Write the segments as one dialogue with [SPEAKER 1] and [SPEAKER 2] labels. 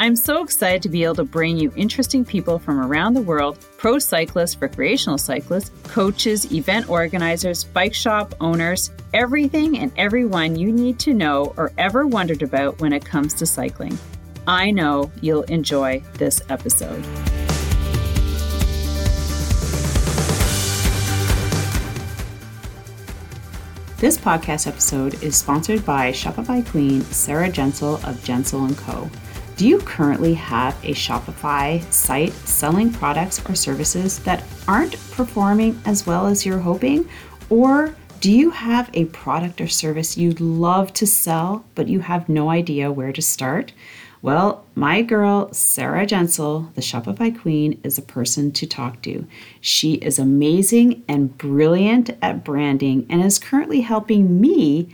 [SPEAKER 1] I'm so excited to be able to bring you interesting people from around the world pro cyclists, recreational cyclists, coaches, event organizers, bike shop owners, everything and everyone you need to know or ever wondered about when it comes to cycling. I know you'll enjoy this episode. This podcast episode is sponsored by Shopify Queen Sarah Jansel of Jansel & Co. Do you currently have a Shopify site selling products or services that aren't performing as well as you're hoping? Or do you have a product or service you'd love to sell, but you have no idea where to start? Well, my girl, Sarah Jansel, the Shopify Queen, is a person to talk to. She is amazing and brilliant at branding and is currently helping me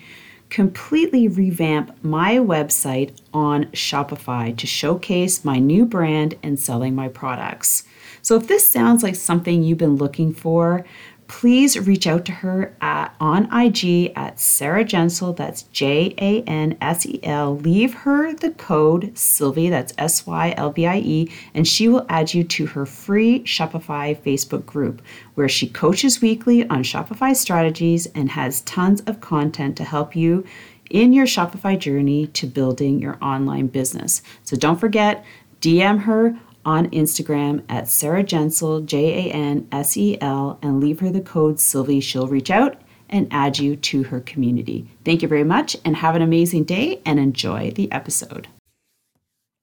[SPEAKER 1] completely revamp my website on Shopify to showcase my new brand and selling my products. So, if this sounds like something you've been looking for, please reach out to her at, on IG at Sarah Jansel, that's J A N S E L. Leave her the code Sylvie, that's S Y L V I E, and she will add you to her free Shopify Facebook group where she coaches weekly on Shopify strategies and has tons of content to help you in your Shopify journey to building your online business. So don't forget, DM her on Instagram at Sarah Jansel, J A N S E L, and leave her the code Sylvie. She'll reach out and add you to her community. Thank you very much and have an amazing day and enjoy the episode.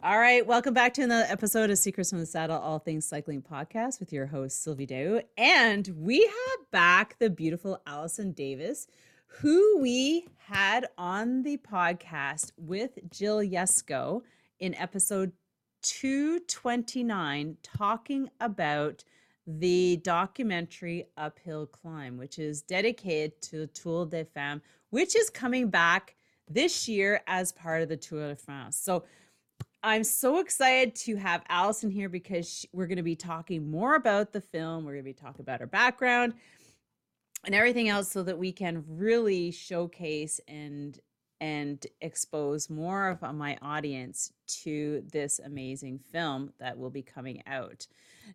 [SPEAKER 1] All right, welcome back to another episode of Secrets from the Saddle, All Things Cycling Podcast with your host, Sylvie Dow. And we have back the beautiful Allison Davis, who we had on the podcast with Jill Yesko in episode 229 talking about the documentary Uphill Climb, which is dedicated to Tour de Femmes, which is coming back this year as part of the Tour de France. So I'm so excited to have Allison here because we're going to be talking more about the film. We're going to be talking about her background and everything else so that we can really showcase and and expose more of my audience to this amazing film that will be coming out.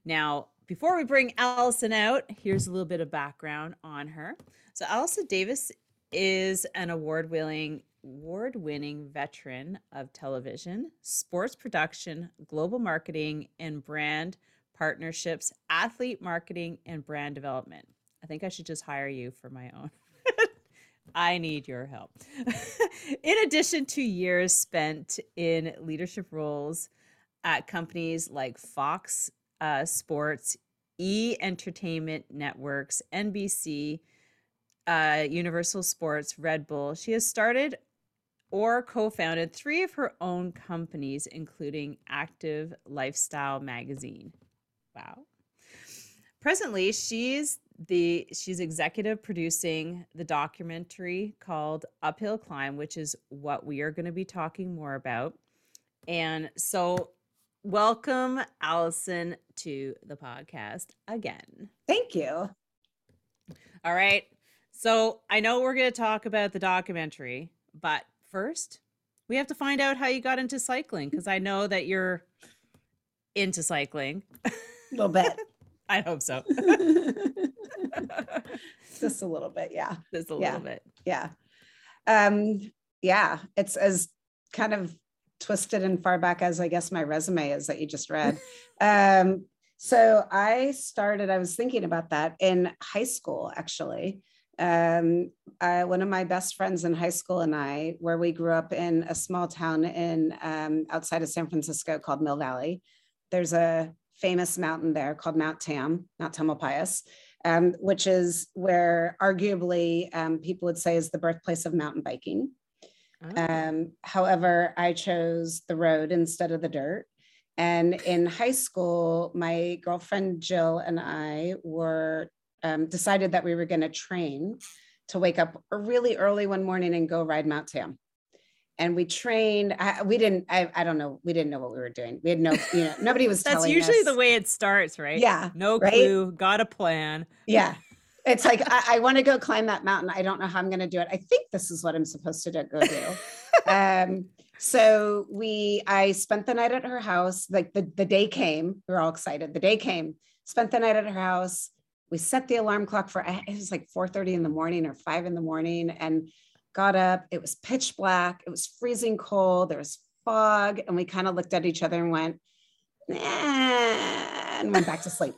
[SPEAKER 1] Now, before we bring Allison out, here's a little bit of background on her. So, Allison Davis is an award winning award winning veteran of television, sports production, global marketing, and brand partnerships, athlete marketing, and brand development. I think I should just hire you for my own. I need your help. in addition to years spent in leadership roles at companies like Fox uh, Sports, E Entertainment Networks, NBC, uh, Universal Sports, Red Bull, she has started or co founded three of her own companies, including Active Lifestyle Magazine. Wow. Presently, she's the she's executive producing the documentary called Uphill Climb, which is what we are going to be talking more about. And so welcome Allison to the podcast again.
[SPEAKER 2] Thank you.
[SPEAKER 1] All right. So I know we're going to talk about the documentary, but first we have to find out how you got into cycling because I know that you're into cycling.
[SPEAKER 2] A little bit.
[SPEAKER 1] I hope so.
[SPEAKER 2] Just a little bit, yeah.
[SPEAKER 1] Just a
[SPEAKER 2] yeah.
[SPEAKER 1] little bit.
[SPEAKER 2] Yeah. Um, yeah, it's as kind of twisted and far back as I guess my resume is that you just read. um, so I started, I was thinking about that in high school, actually. Um, I, one of my best friends in high school and I, where we grew up in a small town in um, outside of San Francisco called Mill Valley. There's a famous mountain there called Mount Tam, Mount Tamalpais, um, which is where arguably um, people would say is the birthplace of mountain biking. Oh. Um, however, I chose the road instead of the dirt. And in high school, my girlfriend Jill and I were um, decided that we were going to train to wake up really early one morning and go ride Mount Tam. And we trained. I, we didn't. I, I don't know. We didn't know what we were doing. We had no. You know, nobody was.
[SPEAKER 1] That's usually
[SPEAKER 2] us.
[SPEAKER 1] the way it starts, right?
[SPEAKER 2] Yeah.
[SPEAKER 1] No right? clue. Got a plan.
[SPEAKER 2] Yeah. It's like I, I want to go climb that mountain. I don't know how I'm going to do it. I think this is what I'm supposed to do, go do. um, so we, I spent the night at her house. Like the, the day came, we were all excited. The day came, spent the night at her house. We set the alarm clock for, it was like 4.30 in the morning or five in the morning and got up. It was pitch black. It was freezing cold. There was fog. And we kind of looked at each other and went, nah, and went back to sleep.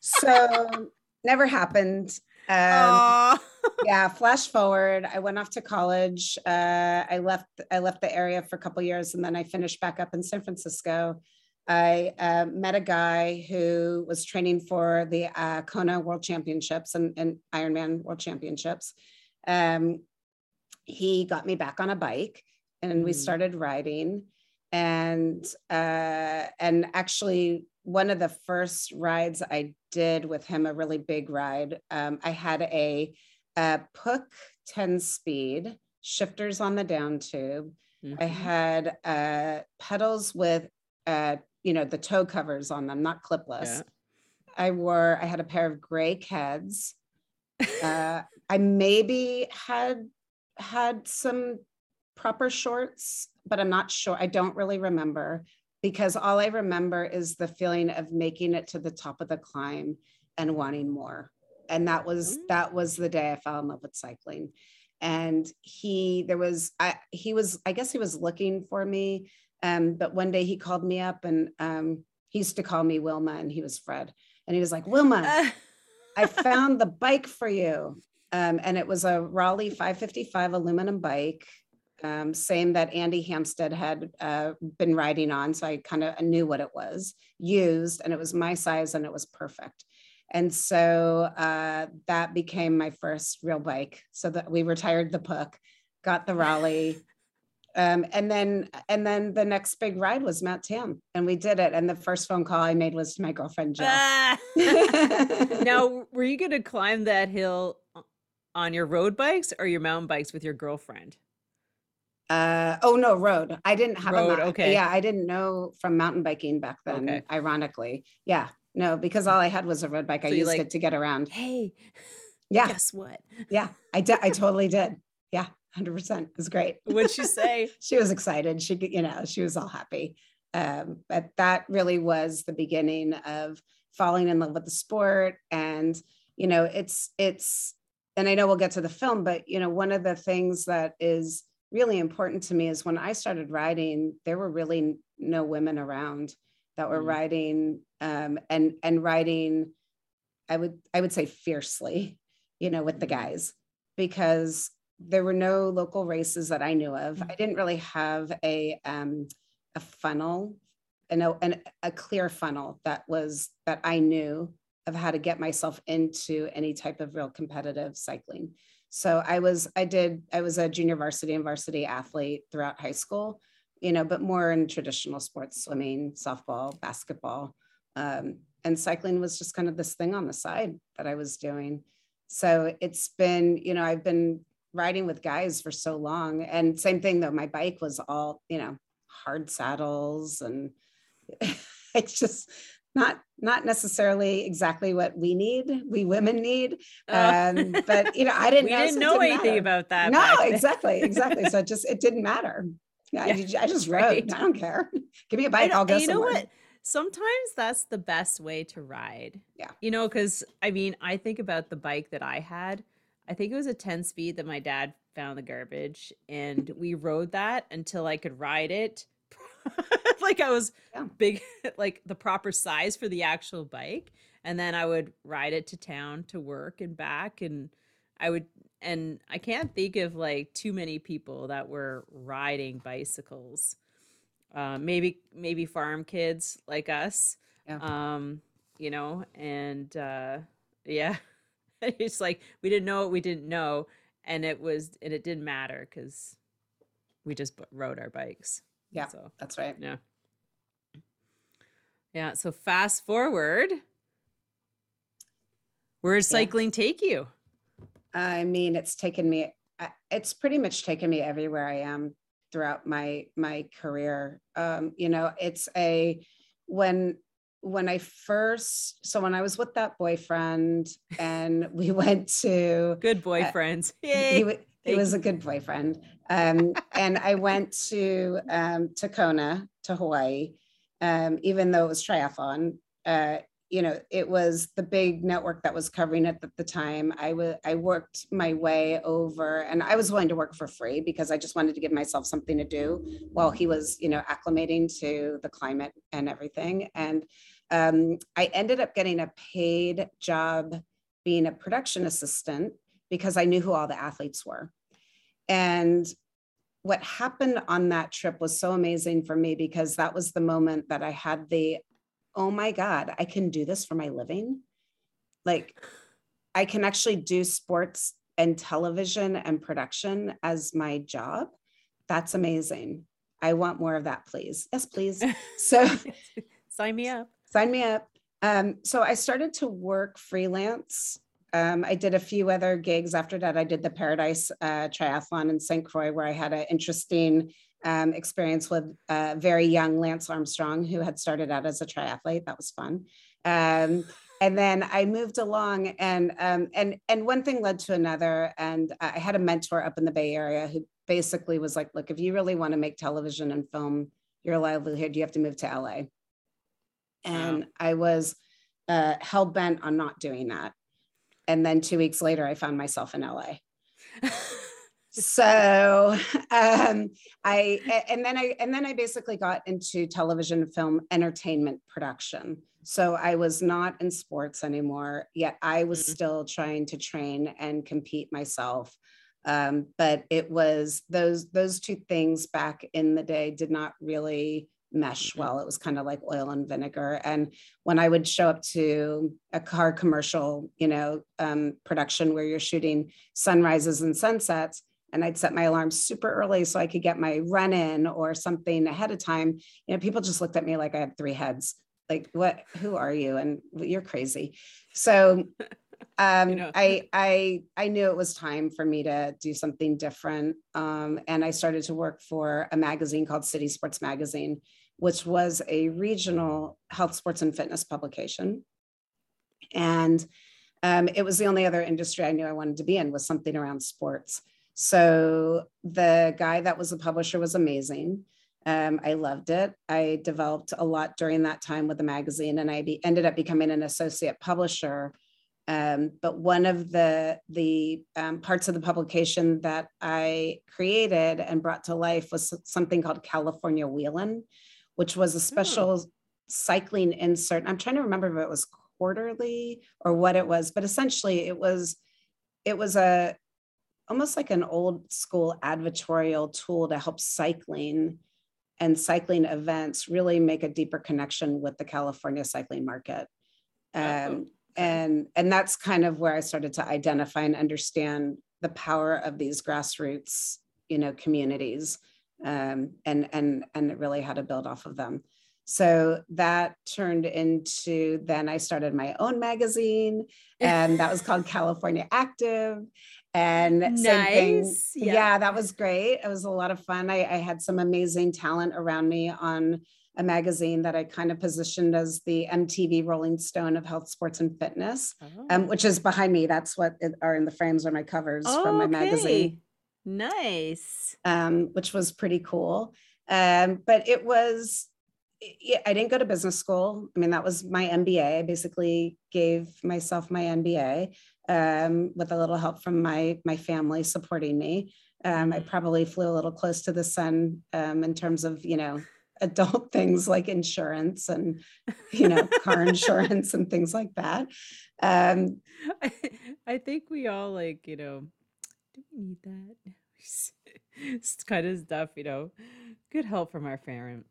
[SPEAKER 2] So never happened. Um, yeah, flash forward. I went off to college. Uh, I left. I left the area for a couple years, and then I finished back up in San Francisco. I uh, met a guy who was training for the uh, Kona World Championships and, and Ironman World Championships. Um, he got me back on a bike, and mm. we started riding. And uh, and actually, one of the first rides I did with him, a really big ride, um, I had a, a Puch 10 speed, shifters on the down tube. Mm-hmm. I had uh, pedals with, uh, you know, the toe covers on them, not clipless. Yeah. I wore, I had a pair of gray Keds. Uh, I maybe had had some proper shorts, but I'm not sure. I don't really remember because all I remember is the feeling of making it to the top of the climb and wanting more. And that was mm-hmm. that was the day I fell in love with cycling. And he there was I he was I guess he was looking for me. Um, but one day he called me up and um, he used to call me Wilma and he was Fred. And he was like, Wilma, I found the bike for you. Um, and it was a Raleigh 555 aluminum bike um, same that Andy Hampsten had uh, been riding on. So I kind of knew what it was used, and it was my size and it was perfect. And so uh, that became my first real bike. So that we retired the Puch, got the Raleigh. Um, and then and then the next big ride was Mount Tam, and we did it. And the first phone call I made was to my girlfriend Jill. Ah.
[SPEAKER 1] now, were you going to climb that hill on your road bikes or your mountain bikes with your girlfriend?
[SPEAKER 2] Uh, oh no, road. I didn't have
[SPEAKER 1] road,
[SPEAKER 2] a mountain.
[SPEAKER 1] okay.
[SPEAKER 2] Yeah, I didn't know from mountain biking back then. Okay. Ironically, yeah, no, because all I had was a road bike. So I used like, it to get around.
[SPEAKER 1] Hey,
[SPEAKER 2] yeah.
[SPEAKER 1] Guess what?
[SPEAKER 2] Yeah, I did. I totally did. Yeah, hundred percent. It was great.
[SPEAKER 1] What'd she say?
[SPEAKER 2] she was excited. She, you know, she was all happy. Um, but that really was the beginning of falling in love with the sport. And you know, it's it's, and I know we'll get to the film, but you know, one of the things that is really important to me is when I started writing, there were really no women around that were mm. writing um, and and writing. I would I would say fiercely, you know, with the mm-hmm. guys because there were no local races that I knew of. I didn't really have a um, a funnel, and a, a clear funnel that was that I knew of how to get myself into any type of real competitive cycling. So I was, I did, I was a junior varsity and varsity athlete throughout high school, you know, but more in traditional sports, swimming, softball, basketball. Um, and cycling was just kind of this thing on the side that I was doing. So it's been, you know, I've been riding with guys for so long. And same thing though, my bike was all, you know, hard saddles and it's just not not necessarily exactly what we need we women need oh. um, but you know i didn't know,
[SPEAKER 1] didn't so know anything matter. about that
[SPEAKER 2] no exactly exactly so it just it didn't matter yeah, yeah I, just right. rode i don't care give me a bike i'll go somewhere. you somewhere. know what
[SPEAKER 1] sometimes that's the best way to ride
[SPEAKER 2] yeah
[SPEAKER 1] you know because i mean i think about the bike that i had i think it was a 10 speed that my dad found the garbage and we rode that until i could ride it like I was yeah. big, like the proper size for the actual bike. And then I would ride it to town to work and back. And I would, and I can't think of like too many people that were riding bicycles. Uh, maybe, maybe farm kids like us. Yeah. Um, you know, and uh, yeah, it's like we didn't know what we didn't know. And it was, and it didn't matter because we just rode our bikes.
[SPEAKER 2] Yeah, so that's right.
[SPEAKER 1] Yeah. Yeah. So fast forward. Where does cycling yeah. take you?
[SPEAKER 2] I mean, it's taken me. It's pretty much taken me everywhere I am throughout my my career. Um, you know, it's a when when I first so when I was with that boyfriend and we went to
[SPEAKER 1] good boyfriends.
[SPEAKER 2] Uh, he, he was a good boyfriend. Um, and I went to um, to Kona to Hawaii, um, even though it was triathlon. Uh, you know, it was the big network that was covering it at the time. I was I worked my way over, and I was willing to work for free because I just wanted to give myself something to do while he was, you know, acclimating to the climate and everything. And um, I ended up getting a paid job being a production assistant because I knew who all the athletes were. And what happened on that trip was so amazing for me because that was the moment that I had the, oh my God, I can do this for my living. Like, I can actually do sports and television and production as my job. That's amazing. I want more of that, please. Yes, please. So
[SPEAKER 1] sign me up.
[SPEAKER 2] Sign me up. Um, so I started to work freelance um, I did a few other gigs after that. I did the Paradise uh, Triathlon in St. Croix, where I had an interesting um, experience with a very young Lance Armstrong, who had started out as a triathlete. That was fun. Um, and then I moved along, and um, and and one thing led to another. And I had a mentor up in the Bay Area who basically was like, "Look, if you really want to make television and film your livelihood, you have to move to LA." And. I was uh, hell bent on not doing that and then two weeks later i found myself in la so um, i and then i and then i basically got into television film entertainment production. So i was not in sports anymore yet i was mm-hmm. still trying to train and compete myself. Um, but it was those those two things back in the day did not really mesh mm-hmm. well. It was kind of like oil and vinegar. And when I would show up to a car commercial, you know, um, production where you're shooting sunrises and sunsets, and I'd set my alarm super early so I could get my run in or something ahead of time, you know, people just looked at me like I had three heads. Like, what, who are you? And you're crazy. So, um, you know. I, I, I knew it was time for me to do something different. Um, and I started to work for a magazine called City Sports Magazine, which was a regional health, sports, and fitness publication. And um, it was the only other industry I knew I wanted to be in was something around sports. So the guy that was the publisher was amazing. Um, I loved it. I developed a lot during that time with the magazine, and I be, ended up becoming an associate publisher. Um, but one of the the um, parts of the publication that I created and brought to life was something called California Wheelin', which was a special oh. cycling insert. I'm trying to remember if it was quarterly or what it was, but essentially it was it was a almost like an old school advertorial tool to help cycling and cycling events really make a deeper connection with the California cycling market. Um, and and that's kind of where I started to identify and understand the power of these grassroots, you know, communities um, and and and really how to build off of them. So that turned into then I started my own magazine, and that was called California Active. And nice. Yeah. yeah. that was great. It was a lot of fun. I, I had some amazing talent around me on a magazine that I kind of positioned as the MTV Rolling Stone of health, sports, and fitness, oh. um, which is behind me. That's what it, are in the frames are my covers oh, from my okay. magazine.
[SPEAKER 1] Nice.
[SPEAKER 2] Um, which was pretty cool. Um, but it was, I didn't go to business school. I mean, that was my MBA. I basically gave myself my MBA um, with a little help from my my family supporting me. Um, I mm-hmm. probably flew a little close to the sun um, in terms of you know adult things like insurance and you know car insurance and things like that. Um,
[SPEAKER 1] I, I think we all like you know do we need that? it's kind of stuff, you know. Good help from our family.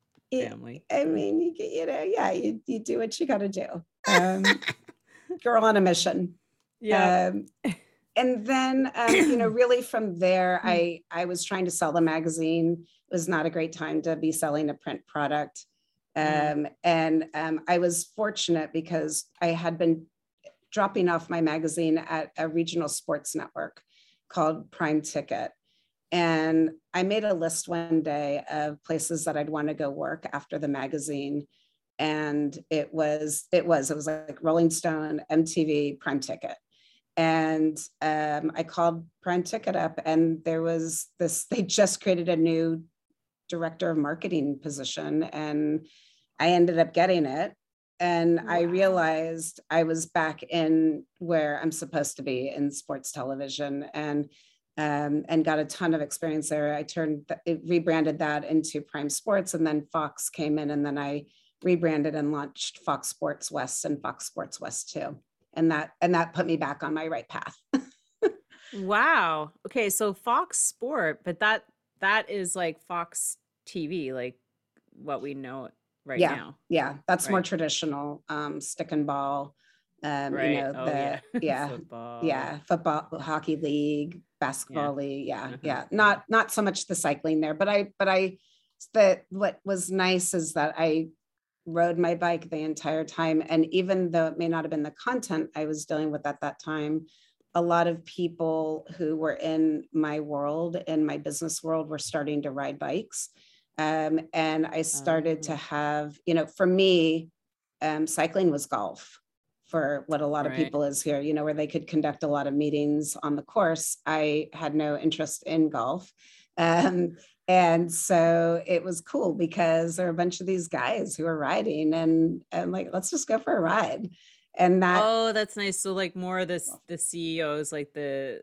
[SPEAKER 2] I mean, you, get, you know, yeah, you, you do what you got to do. Um, girl on a mission.
[SPEAKER 1] Yeah.
[SPEAKER 2] Um, and then, um, you know, really from there, hmm. I I was trying to sell the magazine. It was not a great time to be selling a print product. Um, and um, I was fortunate because I had been dropping off my magazine at a regional sports network called Prime Ticket. And I made a list one day of places that I'd want to go work after the magazine. And it was, it was, it was like Rolling Stone, MTV, Prime Ticket. And um, I called Prime Ticket up, and there was this, they just created a new director of marketing position. And I ended up getting it. And wow. I realized I was back in where I'm supposed to be in sports television. And um, and got a ton of experience there. I turned, it rebranded that into Prime Sports, and then Fox came in, and then I rebranded and launched Fox Sports West and Fox Sports West too, and that and that put me back on my right path.
[SPEAKER 1] wow. Okay, so Fox Sport, but that that is like Fox TV, like what we know right
[SPEAKER 2] yeah,
[SPEAKER 1] now.
[SPEAKER 2] Yeah, that's right. more traditional um, stick and ball. Um, right. You know, oh, the yeah, yeah, football. yeah, football, hockey league, basketball yeah. league. Yeah, uh-huh. yeah. Not not so much the cycling there, but I but I that what was nice is that I rode my bike the entire time, and even though it may not have been the content I was dealing with at that time, a lot of people who were in my world, in my business world, were starting to ride bikes. Um, and I started to oh. have, you know, for me, um, cycling was golf for what a lot of people is here, you know, where they could conduct a lot of meetings on the course. I had no interest in golf. Um, and so it was cool because there were a bunch of these guys who were riding and and like let's just go for a ride. And that
[SPEAKER 1] oh that's nice. So like more of this the ceos like the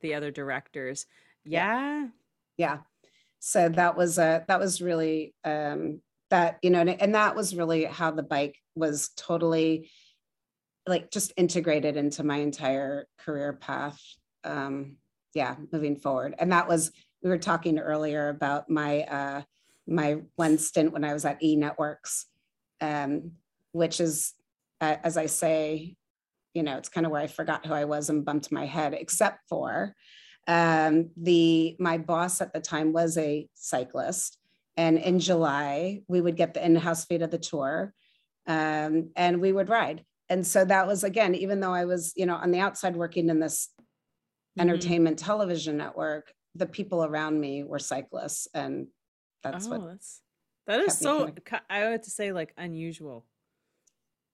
[SPEAKER 1] the other directors. Yeah.
[SPEAKER 2] Yeah so that was a that was really um that you know and, and that was really how the bike was totally like just integrated into my entire career path um yeah moving forward. And that was we were talking earlier about my uh my one stint when i was at e networks um which is uh, as i say you know it's kind of where i forgot who i was and bumped my head except for um the my boss at the time was a cyclist and in july we would get the in-house feed of the tour um, and we would ride. And so that was again even though i was you know on the outside working in this mm-hmm. entertainment television network the people around me were cyclists and that's oh, what that's
[SPEAKER 1] that is so i have to say like unusual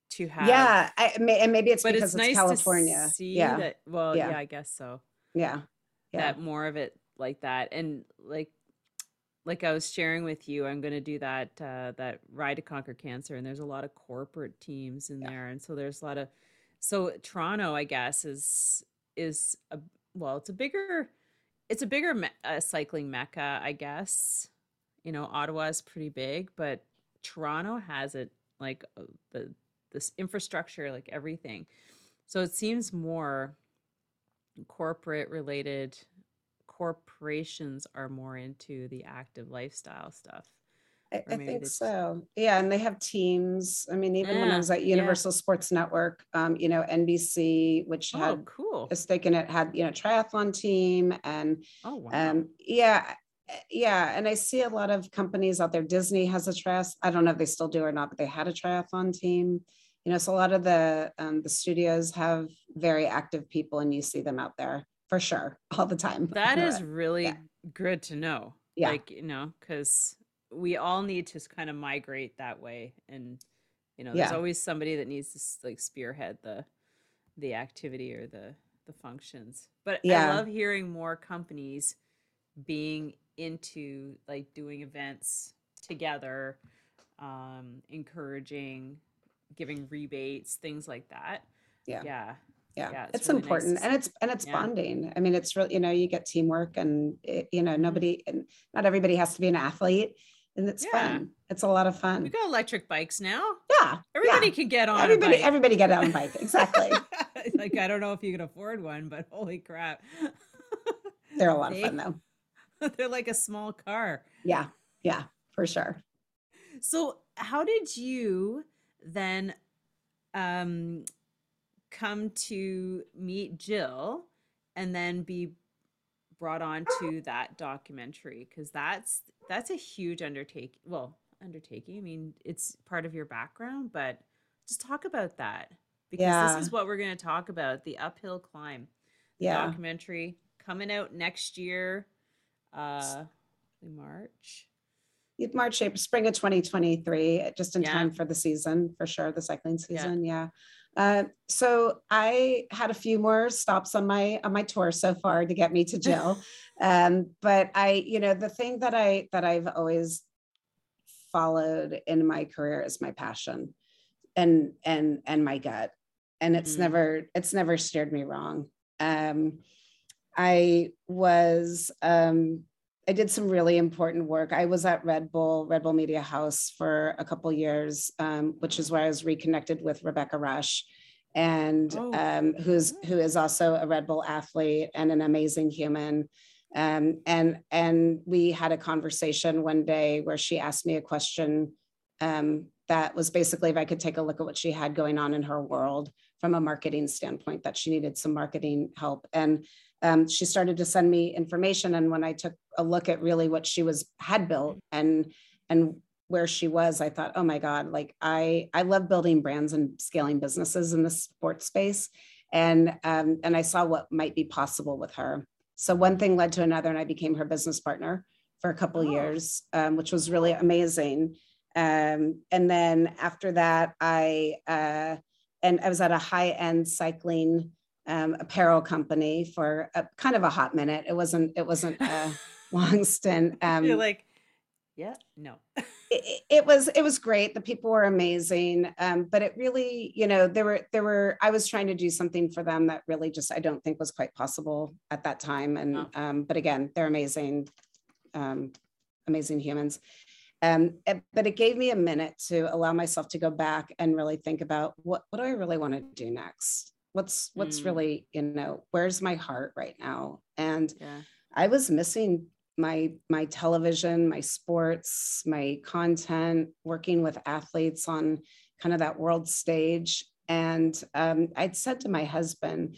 [SPEAKER 1] to have
[SPEAKER 2] yeah I, and maybe it's but because it's, it's nice california.
[SPEAKER 1] yeah. that, well yeah. yeah i guess so.
[SPEAKER 2] Yeah
[SPEAKER 1] yeah that more of it like that and like like I was sharing with you, I'm going to do that uh, that ride to conquer cancer, and there's a lot of corporate teams in yeah. there, and so there's a lot of so Toronto, I guess, is is a well, it's a bigger it's a bigger me- uh, cycling mecca, I guess. You know, Ottawa is pretty big, but Toronto has it like uh, the this infrastructure, like everything. So it seems more corporate related corporations are more into the active lifestyle stuff.
[SPEAKER 2] I, I think so. Yeah, and they have teams. I mean, even yeah, when I was at Universal yeah. Sports Network, um, you know, NBC, which oh, had
[SPEAKER 1] cool.
[SPEAKER 2] a stake in it, had you know triathlon team, and oh wow. um, yeah, eh, yeah. And I see a lot of companies out there. Disney has a triathlon. I don't know if they still do or not, but they had a triathlon team. You know, so a lot of the um, the studios have very active people, and you see them out there for sure all the time.
[SPEAKER 1] That is really yeah. good to know. Yeah. Like, you know, because we all need to kind of migrate that way. And, you know, there's yeah. always somebody that needs to like spearhead the the activity or the the functions. But yeah. I love hearing more companies being into like doing events together, um, encouraging, giving rebates, things like that.
[SPEAKER 2] Yeah.
[SPEAKER 1] Yeah.
[SPEAKER 2] Yeah, yeah it's, it's really important nice. and it's and it's yeah. bonding. I mean it's really you know you get teamwork and it, you know mm-hmm. nobody and not everybody has to be an athlete and it's yeah. fun. It's a lot of fun.
[SPEAKER 1] We got electric bikes now.
[SPEAKER 2] Yeah
[SPEAKER 1] everybody can get on
[SPEAKER 2] everybody everybody get on a bike exactly.
[SPEAKER 1] Like i don't know if you can afford one but holy crap.
[SPEAKER 2] They're a lot they, of fun
[SPEAKER 1] though. They're like a small car.
[SPEAKER 2] Yeah yeah for sure.
[SPEAKER 1] So how did you then um come to meet Jill and then be brought on to that documentary because that's that's a huge undertaking well undertaking. I mean, it's part of your background, but just talk about that because
[SPEAKER 2] Yeah.
[SPEAKER 1] this is what we're going to talk about the uphill climb the
[SPEAKER 2] Yeah.
[SPEAKER 1] documentary coming out next year uh march
[SPEAKER 2] March, April, spring of 2023, just in
[SPEAKER 1] Yeah.
[SPEAKER 2] time for the season, for sure, the cycling season. Yeah. Uh, so I had a few more stops on my on my tour so far to get me to Jill. um, but I, you know, the thing that I that I've always followed in my career is my passion and and and my gut. And it's
[SPEAKER 1] Mhm.
[SPEAKER 2] never it's never steered me wrong. Um, I was um, I did some really important work. I was at Red Bull, Red Bull Media House for a couple years, um, which is where I was reconnected with Rebecca Rusch, and
[SPEAKER 1] Oh.
[SPEAKER 2] um, who's who is also a Red Bull athlete and an amazing human. Um, and and we had a conversation one day where she asked me a question um, that was basically if I could take a look at what she had going on in her world from a marketing standpoint, that she needed some marketing help. And um, she started to send me information. And when I took a look at really what she was had built and and where she was, I thought, oh my God, like I I love building brands and scaling businesses in the sports space. And um, and I saw what might be possible with her. So one thing led to another, and I became her business partner for a couple
[SPEAKER 1] Oh.
[SPEAKER 2] years, um, which was really amazing. Um, and then after that, I uh, and I was at a high-end cycling um, apparel company for a, kind of a hot minute. It wasn't it wasn't a long stint. Um,
[SPEAKER 1] you're like yeah no
[SPEAKER 2] it, it was it was great. The people were amazing, um, but it really, you know, there were there were. I was trying to do something for them that really just I don't think was quite possible at that time. And
[SPEAKER 1] Oh.
[SPEAKER 2] um, but again, they're amazing, um, amazing humans. Um, it- but it gave me a minute to allow myself to go back and really think about what what do I really want to do next? What's what's
[SPEAKER 1] Mm.
[SPEAKER 2] really you know where's my heart right now? And
[SPEAKER 1] yeah
[SPEAKER 2] I was missing my my television, my sports, my content, working with athletes on kind of that world stage. And um, I'd said to my husband,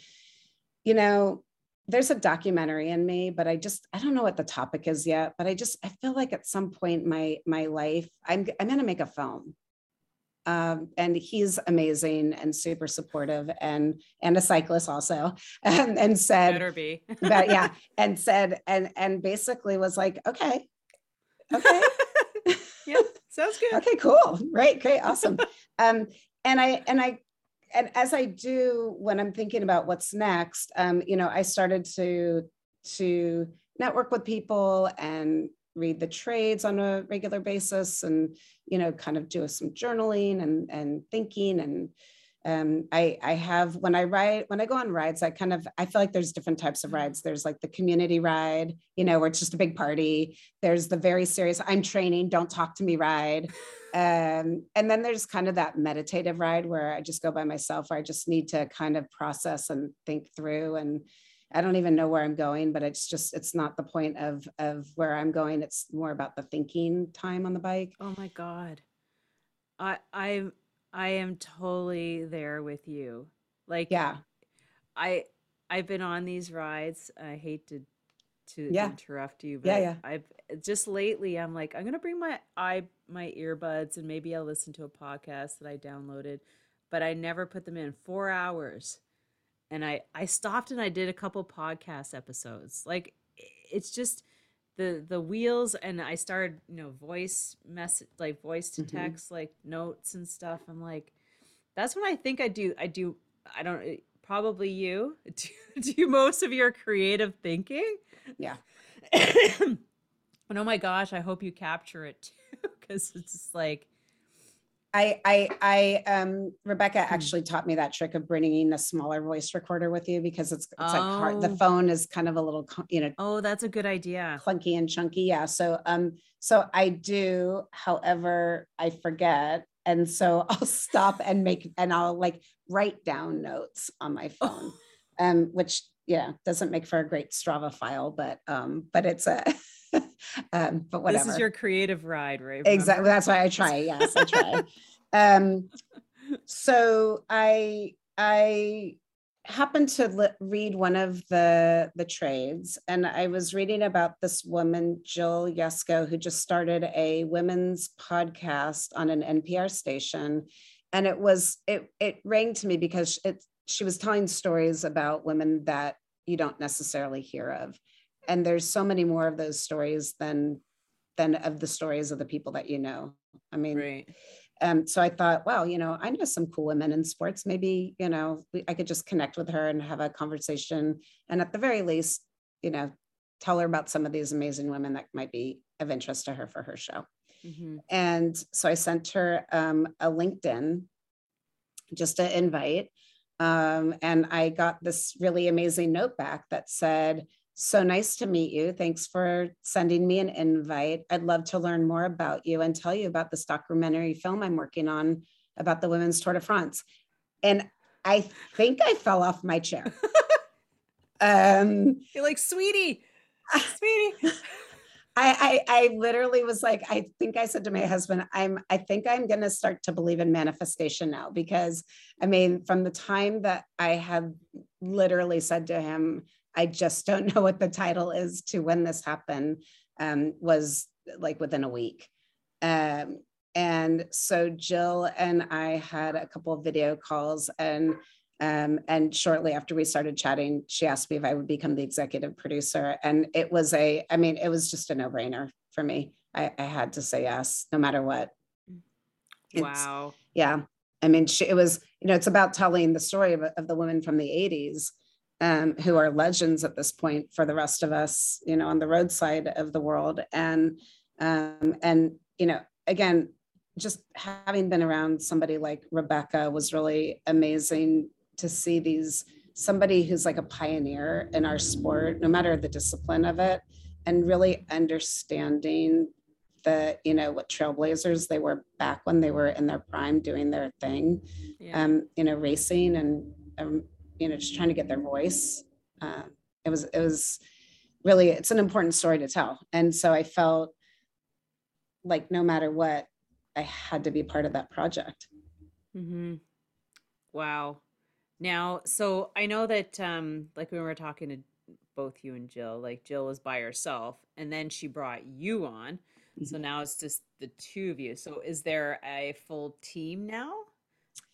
[SPEAKER 2] you know, there's a documentary in me, but I just I don't know what the topic is yet. But I just I feel like at some point in my my life, I'm I'm gonna make a film. Um, and he's amazing and super supportive and and a cyclist also. And, and said
[SPEAKER 1] better be.
[SPEAKER 2] but yeah and said and and basically was like okay okay.
[SPEAKER 1] Yeah sounds good.
[SPEAKER 2] Okay cool. Right great awesome. Um and i and i and as i do when i'm thinking about what's next um you know i started to to network with people and read the trades on a regular basis and you know kind of do some journaling and and thinking and um, I, I have when I ride when I go on rides, I kind of I feel like there's different types of rides. There's like the community ride, you know, where it's just a big party. There's the very serious I'm training, don't talk to me ride. Um, and then there's kind of that meditative ride where I just go by myself, where I just need to kind of process and think through. And I don't even know where I'm going, but it's just it's not the point of of where I'm going. It's more about the thinking time on the bike.
[SPEAKER 1] oh my god i i i am totally there with you like
[SPEAKER 2] Yeah.
[SPEAKER 1] I I've been on these rides. I hate to to
[SPEAKER 2] Yeah.
[SPEAKER 1] interrupt you, but
[SPEAKER 2] Yeah, yeah.
[SPEAKER 1] I've just lately I'm like I'm gonna bring my i my earbuds and maybe I'll listen to a podcast that I downloaded, but I never put them in four hours, and I I stopped and I did a couple podcast episodes. Like it's just the the wheels and I started you know voice message like voice to
[SPEAKER 2] Mhm.
[SPEAKER 1] text like notes and stuff. I'm like that's when I think I do I do I don't eh, probably you do, do most of your creative thinking.
[SPEAKER 2] Yeah.
[SPEAKER 1] and oh my gosh, I hope you capture it too because it's just like
[SPEAKER 2] I, I, I, um, Rebecca actually taught me that trick of bringing a smaller voice recorder with you because it's, it's like hard. The
[SPEAKER 1] Oh.
[SPEAKER 2] phone is kind of a little, you know,
[SPEAKER 1] oh that's a good idea.
[SPEAKER 2] clunky and chunky. Yeah. So, um, so I do, however, I forget. And so I'll stop and make, and I'll like write down notes on my phone, um, which, yeah, doesn't make for a great Strava file, but, um, but it's a, um, but whatever.
[SPEAKER 1] This is your creative ride, right?
[SPEAKER 2] Exactly. That's why I try. Yes, I try. um, so I I happened to li- read one of the the trades and i was reading about this woman jill yesko who just started a women's podcast on an npr station and it was it it rang to me because it she was telling stories about women that you don't necessarily hear of and there's so many more of those stories than than of the stories of the people that you know i mean
[SPEAKER 1] right
[SPEAKER 2] um, so I thought, well, you know, I know some cool women in sports. Maybe, you know, I could just connect with her and have a conversation. And at the very least, you know, tell her about some of these amazing women that might be of interest to her for her show. Mm-hmm. And so I sent her um, a LinkedIn, just an invite. Um, and I got this really amazing note back that said, so nice to meet you. Thanks for sending me an invite. I'd love to learn more about you and tell you about this documentary film I'm working on about the women's Tour de France. And I think I fell off my chair.
[SPEAKER 1] um, You're like, sweetie, sweetie.
[SPEAKER 2] I, I I literally was like, I think I said to my husband, I'm I think I'm gonna start to believe in manifestation now because I mean, from the time that I had literally said to him, I just don't know what the title is to when this happened, um, was like within a week. Um, and so Jill and I had a couple of video calls and um, and shortly after we started chatting, she asked me if I would become the executive producer. And it was a, I mean, it was just a no-brainer for me. I, I had to say yes, no matter what.
[SPEAKER 1] It's, wow.
[SPEAKER 2] Yeah. I mean, she, it was, you know, it's about telling the story of, of the women from the 80s um, who are legends at this point for the rest of us, you know, on the roadside of the world. And um, and you know, again, just having been around somebody like Rebecca was really amazing to see these somebody who's like a pioneer in our sport, no matter the discipline of it, and really understanding the you know what trailblazers they were back when they were in their prime doing their thing yeah. um you know racing and um, you know, just trying to get their voice. Um, it was, it was really, it's an important story to tell. And so I felt like no matter what, I had to be part of that project.
[SPEAKER 1] Mm-hmm. Wow. Now, so I know that, um, like when we were talking to both you and Jill, like Jill was by herself and then she brought you on. So mm-hmm. now it's just the two of you. So is there a full team now?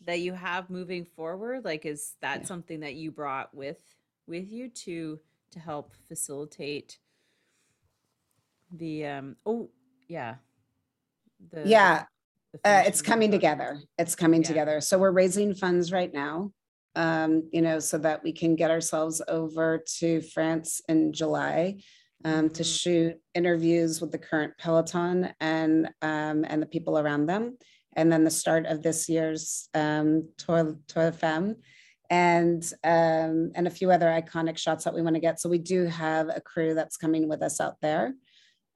[SPEAKER 1] That you have moving forward? Like, is that yeah. something that you brought with with you to to help facilitate the um oh yeah
[SPEAKER 2] the yeah uh, it's coming together it's coming yeah. together so we're raising funds right now um you know so that we can get ourselves over to france in july um, mm-hmm. to shoot interviews with the current peloton and um, and the people around them and then the start of this year's um, Tour, Tour Femme, and um, and a few other iconic shots that we want to get. So we do have a crew that's coming with us out there,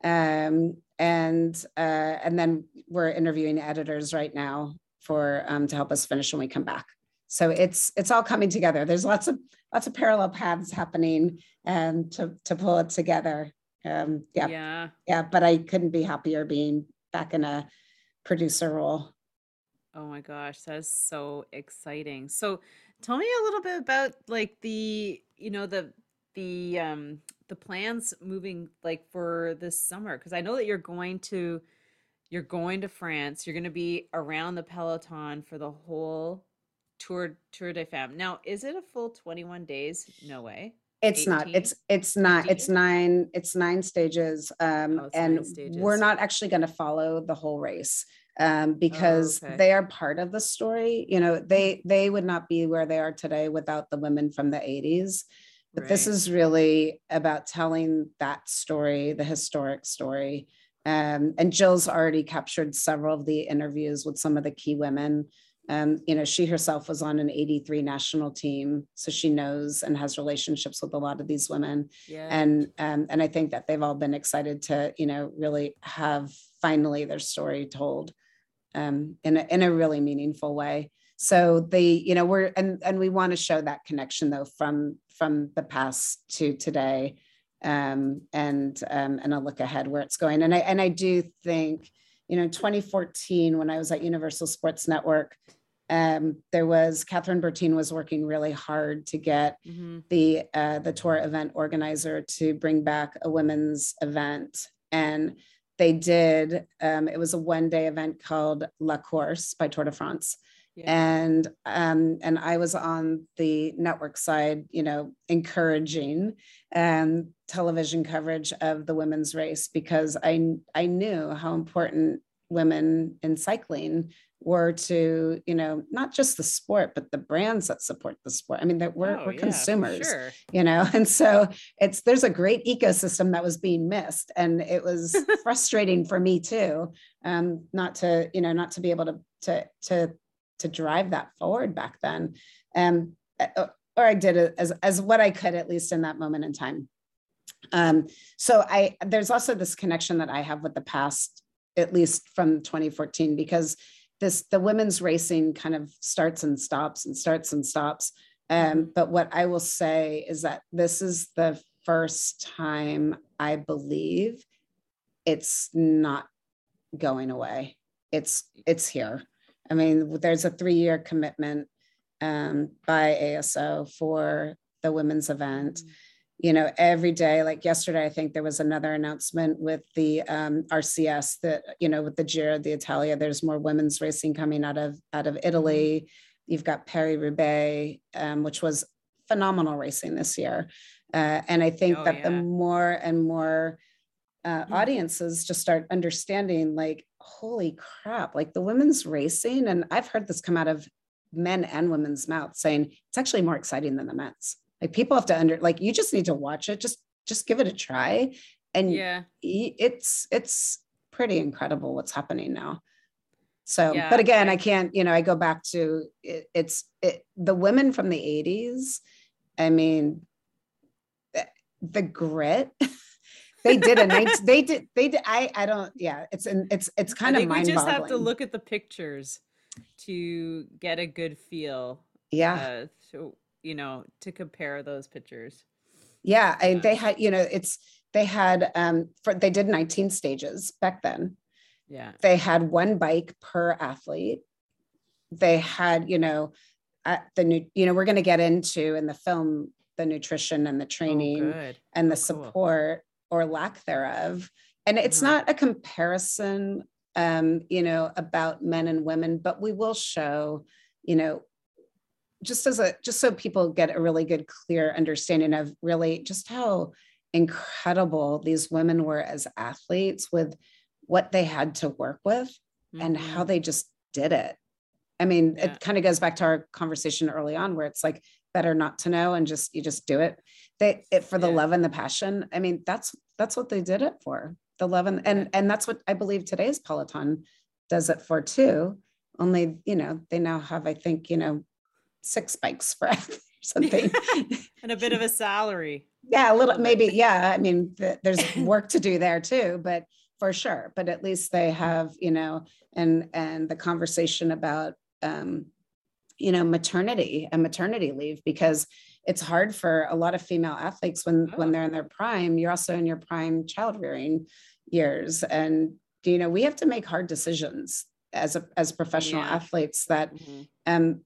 [SPEAKER 2] um, and uh, and then we're interviewing editors right now for um, to help us finish when we come back. So it's it's all coming together. There's lots of lots of parallel paths happening and um, to to pull it together. Um, yeah,
[SPEAKER 1] yeah,
[SPEAKER 2] yeah. But I couldn't be happier being back in a producer role.
[SPEAKER 1] Oh my gosh, that's so exciting. So tell me a little bit about like the, you know, the the um the plans moving like for this summer because I know that you're going to you're going to France. You're going to be around the peloton for the whole Tour Tour de Femme. Now, is it a full 21 days? No way.
[SPEAKER 2] It's 18? not. It's it's not. It's nine. It's nine stages. Um, oh, and nine stages. we're not actually going to follow the whole race um, because oh, okay. they are part of the story. You know, they they would not be where they are today without the women from the 80s. But right. this is really about telling that story, the historic story. Um, and Jill's already captured several of the interviews with some of the key women. Um, you know, she herself was on an 83 national team, so she knows and has relationships with a lot of these women. Yeah. And um, and I think that they've all been excited to, you know, really have finally their story told um, in a, in a really meaningful way. So they, you know, we're and and we want to show that connection though from from the past to today, um, and um, and a look ahead where it's going. And I and I do think, you know, 2014 when I was at Universal Sports Network, Um, there was Kathryn Bertine was working really hard to get
[SPEAKER 1] Mhm.
[SPEAKER 2] the uh, the tour event organizer to bring back a women's event, and they did. Um, it was a one day event called La Course by Tour de France,
[SPEAKER 1] Yeah.
[SPEAKER 2] and um, and I was on the network side, you know, encouraging um, television coverage of the women's race because I I knew how important women in cycling were to you know not just the sport but the brands that support the sport. I mean that we're
[SPEAKER 1] Oh,
[SPEAKER 2] we're
[SPEAKER 1] yeah,
[SPEAKER 2] consumers
[SPEAKER 1] Sure.
[SPEAKER 2] you know and so it's there's a great ecosystem that was being missed and it was frustrating for me too um not to you know not to be able to to to to drive that forward back then um uh, or i did as as what i could at least in that moment in time um so i there's also this connection that i have with the past at least from 2014 because this the women's racing kind of starts and stops and starts and stops um, but what I will say is that this is the first time I believe it's not going away. It's it's here. I mean, there's a three-year commitment um, by ASO for the women's event.
[SPEAKER 1] Mhm.
[SPEAKER 2] You know, every day, like yesterday, I think there was another announcement with the um, RCS that you know with the Giro d'Italia. There's more women's racing coming out of out of Italy. You've got Paris Roubaix, um, which was phenomenal racing this year. Uh, and I think
[SPEAKER 1] Oh,
[SPEAKER 2] that the more and more uh,
[SPEAKER 1] Mm.
[SPEAKER 2] audiences just start understanding, like, holy crap, like the women's racing. And I've heard this come out of men and women's mouths saying it's actually more exciting than the men's. Like people have to under, like, you just need to watch it. Just, just give it a try. And
[SPEAKER 1] Yeah.
[SPEAKER 2] it's, it's pretty incredible what's happening now. So,
[SPEAKER 1] Yeah,
[SPEAKER 2] but again,
[SPEAKER 1] I-
[SPEAKER 2] can't, you know, I go back to it, it's it, the women from the 80s. I mean, the, the grit. they did a night. They did. They did. I. I don't. Yeah. It's an. It's. It's kind
[SPEAKER 1] I
[SPEAKER 2] of
[SPEAKER 1] think we just have to look at the pictures to get a good feel.
[SPEAKER 2] Yeah.
[SPEAKER 1] Uh, so you know, to compare those pictures.
[SPEAKER 2] yeah. And they had. You know. It's. They had. Um. For they did 19 stages back then.
[SPEAKER 1] Yeah.
[SPEAKER 2] They had one bike per athlete. They had. You know. At the new. You know. We're going to get into in the film the nutrition and the
[SPEAKER 1] Oh,
[SPEAKER 2] training.
[SPEAKER 1] good.
[SPEAKER 2] and the
[SPEAKER 1] Oh, cool.
[SPEAKER 2] Or lack thereof. And it's
[SPEAKER 1] Uh-huh.
[SPEAKER 2] not a comparison, um, you know, about men and women, but we will show, you know, just as a just so people get a really good, clear understanding of really just how incredible these women were as athletes with what they had to work with and how
[SPEAKER 1] Mhm.
[SPEAKER 2] they just did it. I mean,
[SPEAKER 1] Yeah.
[SPEAKER 2] it kind of goes back to our conversation early on where it's like better not to know and just you just do it. They it for the
[SPEAKER 1] Yeah.
[SPEAKER 2] love and the passion. I mean, that's that's what they did it for. The love and and and that's what I believe today's Peloton does it for too. Only, you know, they now have, I think, you know, six bikes for or something.
[SPEAKER 1] and a bit of a salary.
[SPEAKER 2] yeah, a little
[SPEAKER 1] little
[SPEAKER 2] maybe, yeah. I mean, th- there's work to do there too, but for sure. But at least they have, you know, and and the conversation about um, you know, maternity and maternity leave because it's hard for a lot of female athletes when when
[SPEAKER 1] Oh.
[SPEAKER 2] they're in their prime. You're also in your prime child rearing years, and you know, we have to make hard decisions as a as professional
[SPEAKER 1] Yeah.
[SPEAKER 2] athletes that
[SPEAKER 1] Mhm.
[SPEAKER 2] um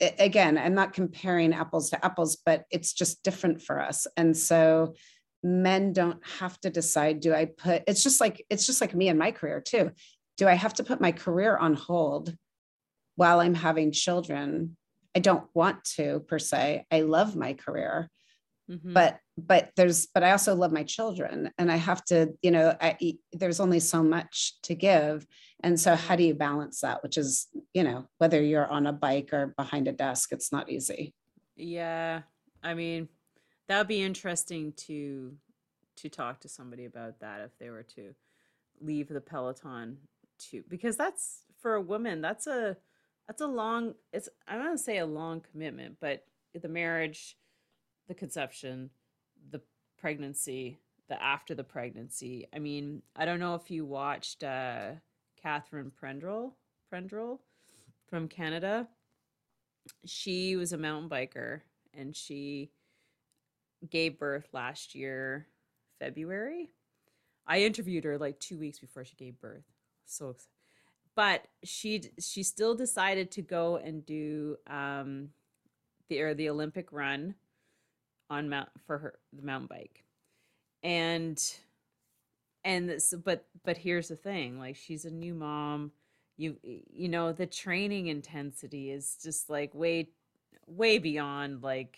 [SPEAKER 2] a- again i'm not comparing apples to apples but it's just different for us and so men don't have to decide do i put it's just like it's just like me and my career too do i have to put my career on hold while i'm having children i don't want to per se. I love my career
[SPEAKER 1] Mhm.
[SPEAKER 2] but but there's but i also love my children and i have to you know I, there's only so much to give. And so how do you balance that which is you know whether you're on a bike or behind a desk it's not easy.
[SPEAKER 1] Yeah, I mean, that would be interesting to to talk to somebody about that if they were to leave the Peloton too, because that's for a woman, that's a that's a long it's I'm gonna say a long commitment, but the marriage, the conception, the pregnancy, the after the pregnancy. I mean, I don't know if you watched uh Catharine Prendrell, Prendrell from Canada. She was a mountain biker and she gave birth last year february. I interviewed her like two weeks before she gave birth. So ex- but she she still decided to go and do um the or the Olympic run on mount for her the mountain bike. And and this, but but here's the thing, like she's a new mom. You you know, the training intensity is just like way way beyond like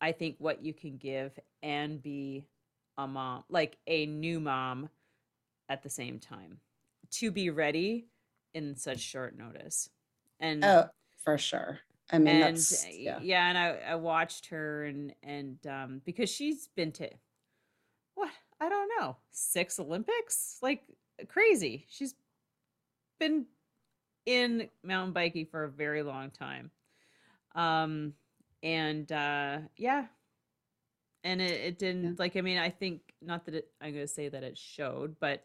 [SPEAKER 1] I think what you can give and be a mom, like a new mom at the same time to be ready in such short notice. And
[SPEAKER 2] Oh, for sure. I mean,
[SPEAKER 1] and
[SPEAKER 2] that's
[SPEAKER 1] uh,
[SPEAKER 2] yeah.
[SPEAKER 1] yeah, and I, I watched her and and um because she's been to what I don't know six Olympics like crazy. She's been in mountain biking for a very long time. Um and uh yeah, and it, it didn't like I mean I think not that it I'm gonna say that it showed, but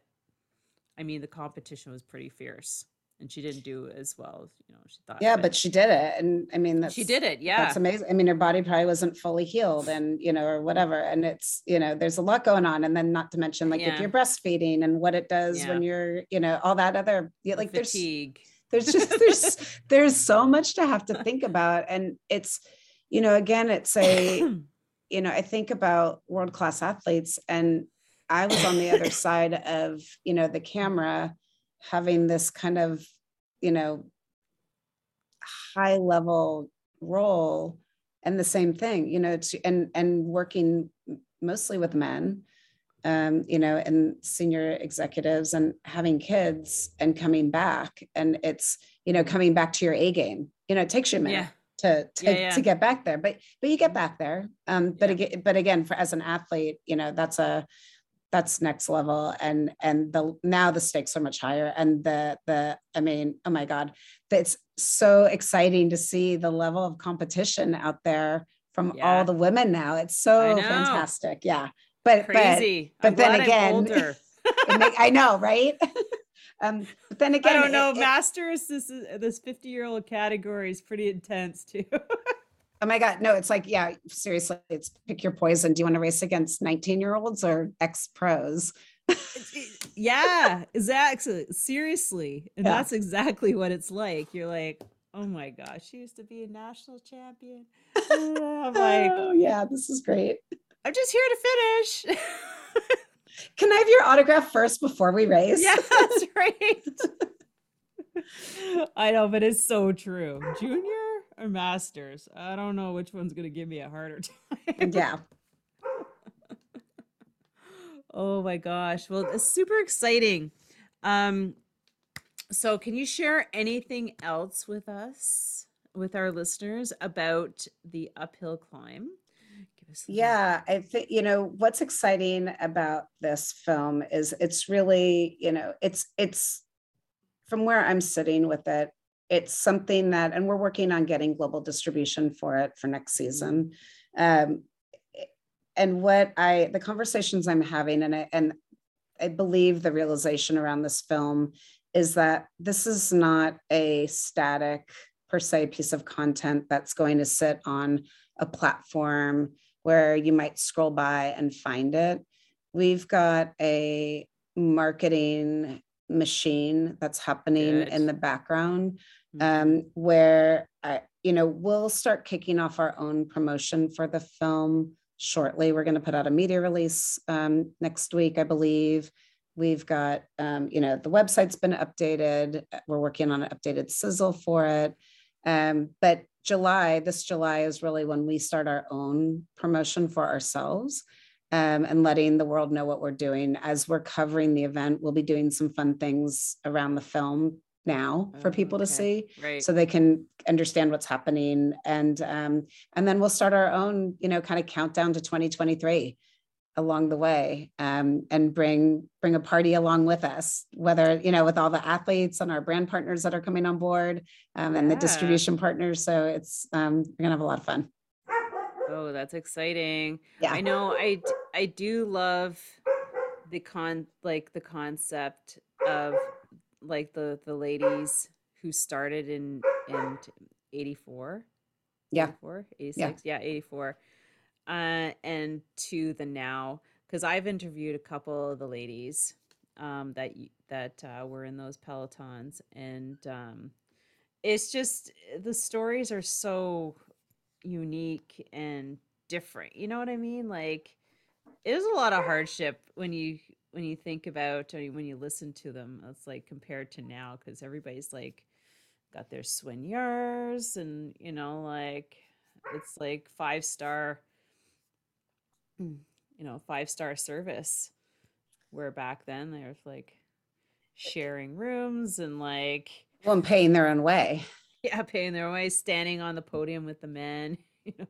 [SPEAKER 1] I mean the competition was pretty fierce and she didn't do as well as you know she thought.
[SPEAKER 2] Yeah, but she did it. And I mean, that's
[SPEAKER 1] she did it, Yeah.
[SPEAKER 2] that's amazing. I mean, her body probably wasn't fully healed and, you know, or whatever. And it's, you know, there's a lot going on. And then not to mention like
[SPEAKER 1] Yeah.
[SPEAKER 2] if you're breastfeeding and what it does
[SPEAKER 1] Yeah.
[SPEAKER 2] when you're, you know, all that other, yeah,
[SPEAKER 1] The
[SPEAKER 2] like there's,
[SPEAKER 1] fatigue.
[SPEAKER 2] there's just, there's, there's so much to have to think about. And it's, you know, again, it's a, you know, I think about world-class athletes and I was on the other side of, you know, the camera having this kind of, you know, high level role and the same thing, you know, to, and, and working mostly with men, um, you know, and senior executives and having kids and coming back. And it's, you know, coming back to your A game, you know, it takes you a minute
[SPEAKER 1] yeah.
[SPEAKER 2] to to,
[SPEAKER 1] Yeah, yeah.
[SPEAKER 2] to get back there but but you get back there um but
[SPEAKER 1] Yeah.
[SPEAKER 2] again but again for as an athlete you know that's a that's next level and and the now the stakes are much higher and the the i mean oh my god it's so exciting to see the level of competition out there from
[SPEAKER 1] Yeah.
[SPEAKER 2] all the women now it's so fantastic yeah but
[SPEAKER 1] Crazy.
[SPEAKER 2] but
[SPEAKER 1] I'm
[SPEAKER 2] then again,
[SPEAKER 1] older.
[SPEAKER 2] make- i know right um but then again I
[SPEAKER 1] don't know.
[SPEAKER 2] it- it-
[SPEAKER 1] Masters, this is this 50 year old category is pretty intense too.
[SPEAKER 2] Oh my God. No, it's like, yeah, seriously, it's pick your poison. Do you want to race against 19 year olds or ex pros?
[SPEAKER 1] yeah, exactly. Seriously. And
[SPEAKER 2] Yeah.
[SPEAKER 1] that's exactly what it's like. You're like, oh my gosh, she used to be a national champion. I'm like,
[SPEAKER 2] oh, yeah, this is great.
[SPEAKER 1] I'm just here to finish.
[SPEAKER 2] Can I have your autograph first before we race?
[SPEAKER 1] yeah, that's right. I know, but it's so true. Junior or masters? I don't know which one's gonna give me a harder time.
[SPEAKER 2] yeah.
[SPEAKER 1] Oh my gosh. Well, it's super exciting. Um so can you share anything else with us, with our listeners about the uphill climb? Give us some-
[SPEAKER 2] Yeah, I think you know what's exciting about this film is it's really, you know, it's it's from where I'm sitting with it, it's something that and we're working on getting global distribution for it for next season. Um and what I the conversations I'm having and I and I believe the realization around this film is that this is not a static per se piece of content that's going to sit on a platform where you might scroll by and find it. We've got a marketing machine that's happening
[SPEAKER 1] Good.
[SPEAKER 2] in the background
[SPEAKER 1] Mhm.
[SPEAKER 2] um, where I, you know we'll start kicking off our own promotion for the film shortly. We're going to put out a media release um, next week, I believe. We've got, um, you know, the website's been updated. We're working on an updated sizzle for it. Um, but July, this July is really when we start our own promotion for ourselves um, and letting the world know what we're doing. As we're covering the event, we'll be doing some fun things around the film now for
[SPEAKER 1] Oh,
[SPEAKER 2] people to see
[SPEAKER 1] right.
[SPEAKER 2] so they can understand what's happening. And um, and then we'll start our own you know kind of countdown to 2023 along the way um, and bring bring a party along with us whether you know with all the athletes and our brand partners that are coming on board um, and the distribution partners. So it's um, we're gonna have a lot of fun
[SPEAKER 1] Oh, that's exciting.
[SPEAKER 2] yeah.
[SPEAKER 1] I know I I do love the con like the concept of like the the ladies who started in in 84
[SPEAKER 2] Yeah.
[SPEAKER 1] 84 86 yeah, 84 uh and to the now because I've interviewed a couple of the ladies um, that that uh, were in those pelotons, and um, it's just the stories are so unique and different. You know what I mean? Like it is a lot of hardship when you when you think about or when you listen to them. It's like compared to now because everybody's like got their soigneurs and you know like it's like five star you know five star service where back then there's like sharing rooms and like
[SPEAKER 2] well and paying their own way
[SPEAKER 1] yeah paying their way standing on the podium with the men you know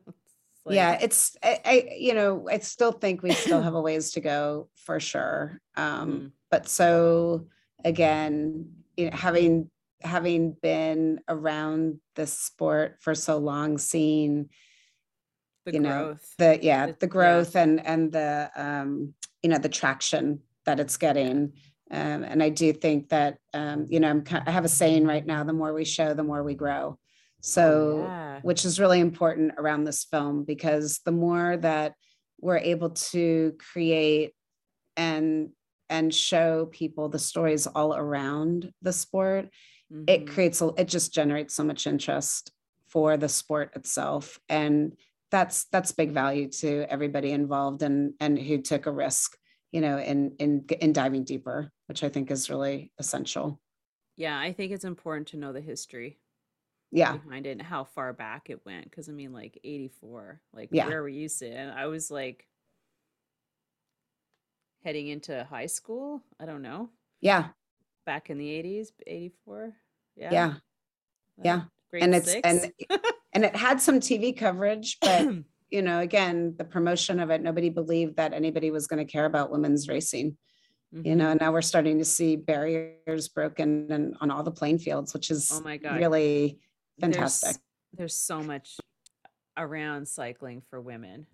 [SPEAKER 2] like, yeah it's I, I, you know i still think we still have a ways to go for sure um mm. but so again you know having having been around the sport for so long seeing
[SPEAKER 1] the
[SPEAKER 2] you
[SPEAKER 1] growth.
[SPEAKER 2] know the yeah the, the growth yeah. and and the um you know the traction that it's getting um, and i do think that um, you know I'm, i have a saying right now the more we show the more we grow so yeah. which is really important around this film because the more that we're able to create and and show people the stories all around the sport mm-hmm. it creates a, it just generates so much interest for the sport itself and that's that's big value to everybody involved and and who took a risk you know in in in diving deeper which i think is really essential.
[SPEAKER 1] Yeah i think it's important to know the history
[SPEAKER 2] yeah.
[SPEAKER 1] behind it and how far back it went. Because i mean like 84 like yeah. where were you sitting? I was like heading into high school? I don't know.
[SPEAKER 2] Yeah.
[SPEAKER 1] Back in the 80s 84
[SPEAKER 2] yeah. Yeah. Yeah. and it's six. and and it had some tv coverage but you know again the promotion of it nobody believed that anybody was going to care about women's racing mm-hmm. you know now we're starting to see barriers broken and on all the playing fields which is
[SPEAKER 1] oh my god
[SPEAKER 2] really fantastic
[SPEAKER 1] there's, there's so much around cycling for women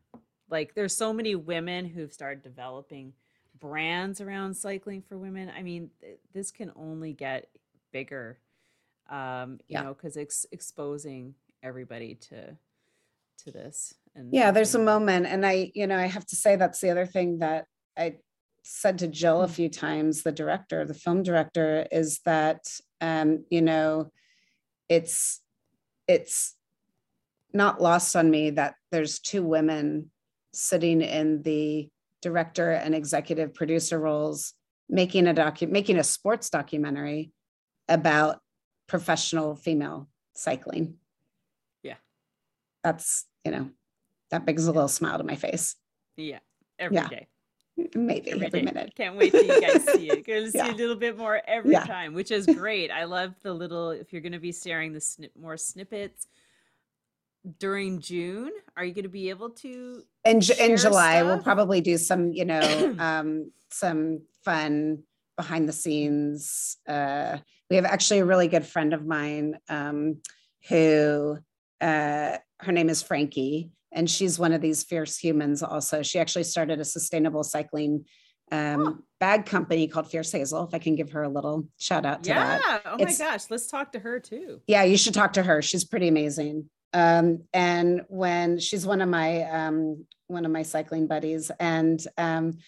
[SPEAKER 1] like there's so many women who've started developing brands around cycling for women. I mean, th- this can only get bigger, um, you yeah. know, because it's exposing everybody to to this.
[SPEAKER 2] And yeah, there's a moment, and I, you know, I have to say that's the other thing that I said to Jill a hmm. few times, the director, the film director, is that um, you know, it's it's not lost on me that there's two women sitting in the director and executive producer roles making a docu making a sports documentary about professional female cycling
[SPEAKER 1] yeah
[SPEAKER 2] that's you know that brings a little smile to my face
[SPEAKER 1] yeah every yeah. day.
[SPEAKER 2] maybe every, every minute
[SPEAKER 1] can't wait till you guys see it gonna yeah. see a little bit more every yeah. time which is great i love the little if you're going to be sharing the snip more snippets during June? Are you going to be able to?
[SPEAKER 2] In, in July, stuff? we'll probably do some, you know, um, some fun behind the scenes. Uh, we have actually a really good friend of mine um, who uh, her name is Frankie, and she's one of these fierce humans. Also, she actually started a sustainable cycling um, oh. bag company called Fierce Hazel. If I can give her a little shout out to
[SPEAKER 1] yeah.
[SPEAKER 2] that.
[SPEAKER 1] Oh it's, my gosh, let's talk to her too.
[SPEAKER 2] Yeah, you should talk to her. She's pretty amazing. Um, and when she's one of my um, one of my cycling buddies, and um,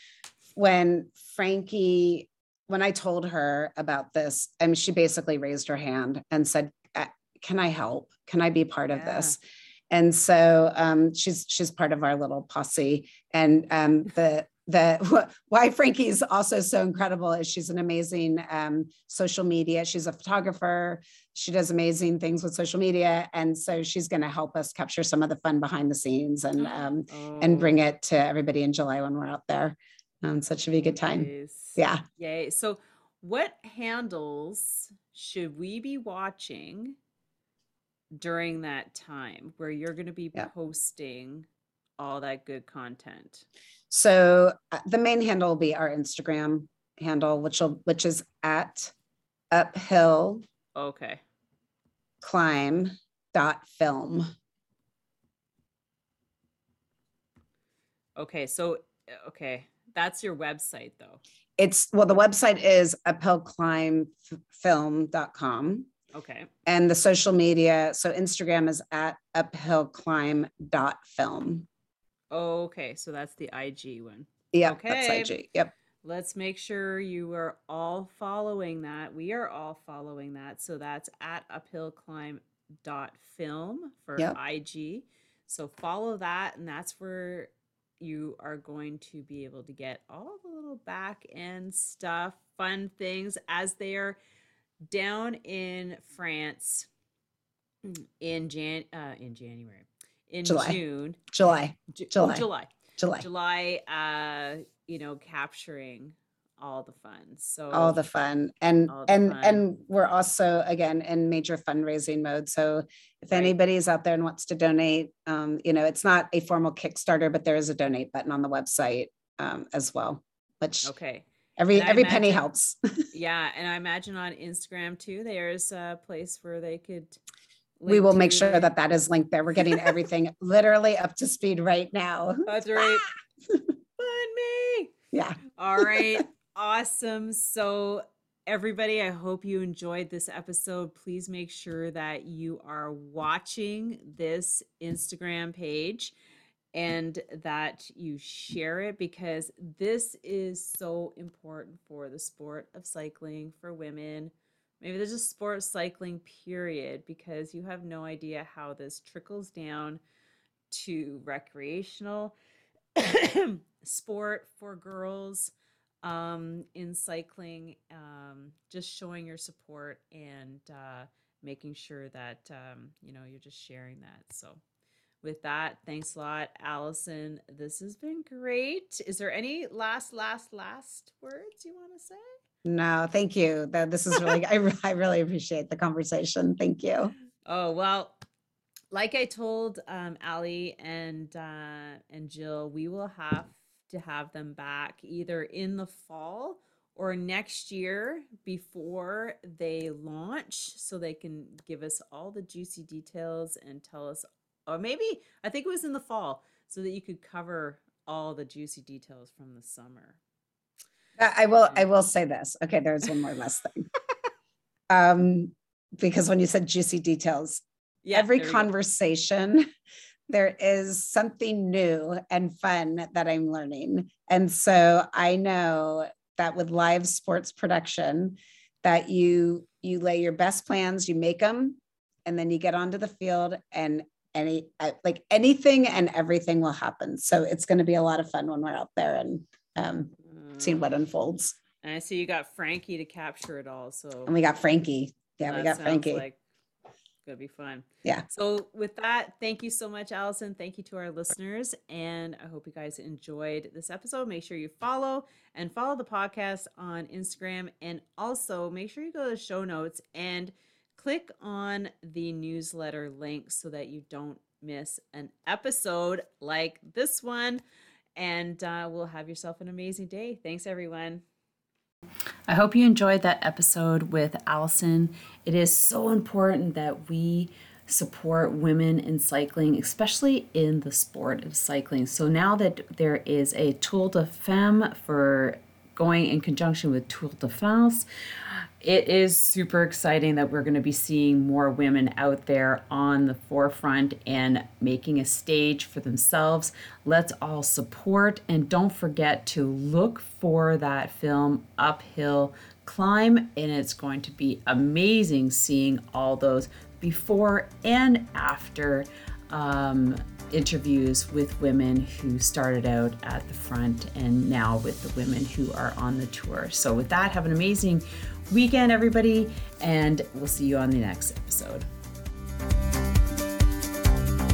[SPEAKER 2] when Frankie, when I told her about this, I mean, she basically raised her hand and said, uh, "Can I help? Can I be part yeah. of this?" And so um, she's she's part of our little posse, and um, the the why Frankie's also so incredible is she's an amazing um, social media. She's a photographer. She does amazing things with social media, and so she's going to help us capture some of the fun behind the scenes and um, oh. and bring oh. it to everybody in July when we're out there. Um, so it should be a good time. Yeah.
[SPEAKER 1] Yay! So, what handles should we be watching during that time where you're going to be yeah. posting all that good content?
[SPEAKER 2] So uh, the main handle will be our Instagram handle, which will which is at uphill
[SPEAKER 1] okay
[SPEAKER 2] climb dot film.
[SPEAKER 1] Okay, so uh, okay, that's your website though.
[SPEAKER 2] It's well, the website is uphillclimb.film.com.
[SPEAKER 1] Okay.
[SPEAKER 2] And the social media, so Instagram is at uphillclimb.film.
[SPEAKER 1] Okay, so that's the IG one.
[SPEAKER 2] Yeah,
[SPEAKER 1] okay.
[SPEAKER 2] that's IG. Yep.
[SPEAKER 1] let's make sure you are all following that. We are all following that. So that's at uphillclimb.film for yep. IG. So follow that, and that's where you are going to be able to get all the little back end stuff, fun things as they are down in France in Jan uh, in January in
[SPEAKER 2] July.
[SPEAKER 1] June.
[SPEAKER 2] July.
[SPEAKER 1] Ju-
[SPEAKER 2] July.
[SPEAKER 1] July.
[SPEAKER 2] July.
[SPEAKER 1] July uh you know capturing all the fun. So
[SPEAKER 2] all the fun. And the and fun. and we're also again in major fundraising mode. So if right. anybody's out there and wants to donate um you know it's not a formal kickstarter but there is a donate button on the website um as well which
[SPEAKER 1] okay
[SPEAKER 2] every every imagine, penny helps.
[SPEAKER 1] Yeah and i imagine on instagram too there's a place where they could
[SPEAKER 2] we will make sure that that is linked there. We're getting everything literally up to speed right now.
[SPEAKER 1] That's right. Fund me.
[SPEAKER 2] Yeah.
[SPEAKER 1] All right. Awesome. So everybody i hope you enjoyed this episode. Please make sure that you are watching this instagram page and that you share it because this is so important for the sport of cycling for women. Maybe there's a sport cycling period because you have no idea how this trickles down to recreational sport for girls um, in cycling. Um, just showing your support and uh, making sure that um, you know you're just sharing that. So with that, thanks a lot, Allison. This has been great. Is there any last, last, last words you want to say?
[SPEAKER 2] No, thank you. This is really, I, I really appreciate the conversation. Thank you.
[SPEAKER 1] Oh, well, like I told um, Ali and uh, and Jill, we will have to have them back either in the fall or next year before they launch so they can give us all the juicy details and tell us or maybe I think it was in the fall, so that you could cover all the juicy details from the summer.
[SPEAKER 2] I will. I will say this. Okay, there's one more last thing. um, because when you said juicy details, yeah, every conversation there is something new and fun that I'm learning, and so I know that with live sports production, that you you lay your best plans, you make them, and then you get onto the field and any uh, like anything and everything will happen. So it's going to be a lot of fun when we're out there and um, seeing what unfolds.
[SPEAKER 1] And I see you got Frankie to capture it all. So
[SPEAKER 2] and we got Frankie. Yeah, we got Frankie. Like
[SPEAKER 1] gonna be fun.
[SPEAKER 2] Yeah.
[SPEAKER 1] So with that, thank you so much, Allison. Thank you to our listeners, and I hope you guys enjoyed this episode. Make sure you follow and follow the podcast on Instagram, and also make sure you go to the show notes and click on the newsletter link so that you don't miss an episode like this one. And uh, we'll have yourself an amazing day. Thanks, everyone. I hope you enjoyed that episode with Allison. It is so important that we support women in cycling, especially in the sport of cycling. So now that there is a Tour de Femme for going in conjunction with Tour de France, it is super exciting that we're going to be seeing more women out there on the forefront and making a stage for themselves. Let's all support and don't forget to look for that film Uphill Climb. And it's going to be amazing seeing all those before and after um, interviews with women who started out at the front and now with the women who are on the tour. So, with that, have an amazing weekend, everybody, and we'll see you on the next episode.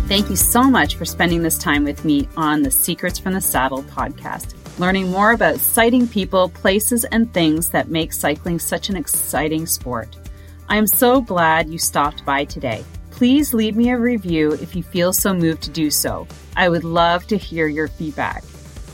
[SPEAKER 1] Thank you so much for spending this time with me on the Secrets from the Saddle podcast, learning more about sighting people, places, and things that make cycling such an exciting sport. I am so glad you stopped by today. Please leave me a review if you feel so moved to do so. I would love to hear your feedback.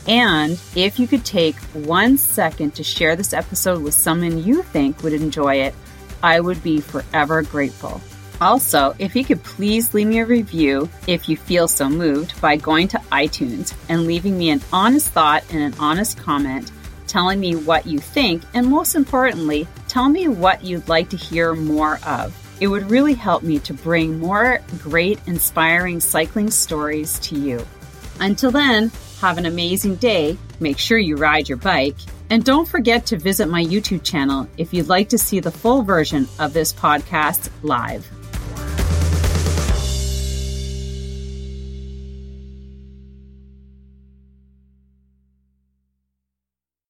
[SPEAKER 1] And if you could take one second to share this episode with someone you think would enjoy it, I would be forever grateful. Also, if you could please leave me a review if you feel so moved by going to iTunes and leaving me an honest thought and an honest comment telling me what you think, and most importantly, tell me what you'd like to hear more of. It would really help me to bring more great, inspiring cycling stories to you. Until then, have an amazing day, make sure you ride your bike, And don't forget to visit my YouTube channel if you'd like to see the full version of this podcast live.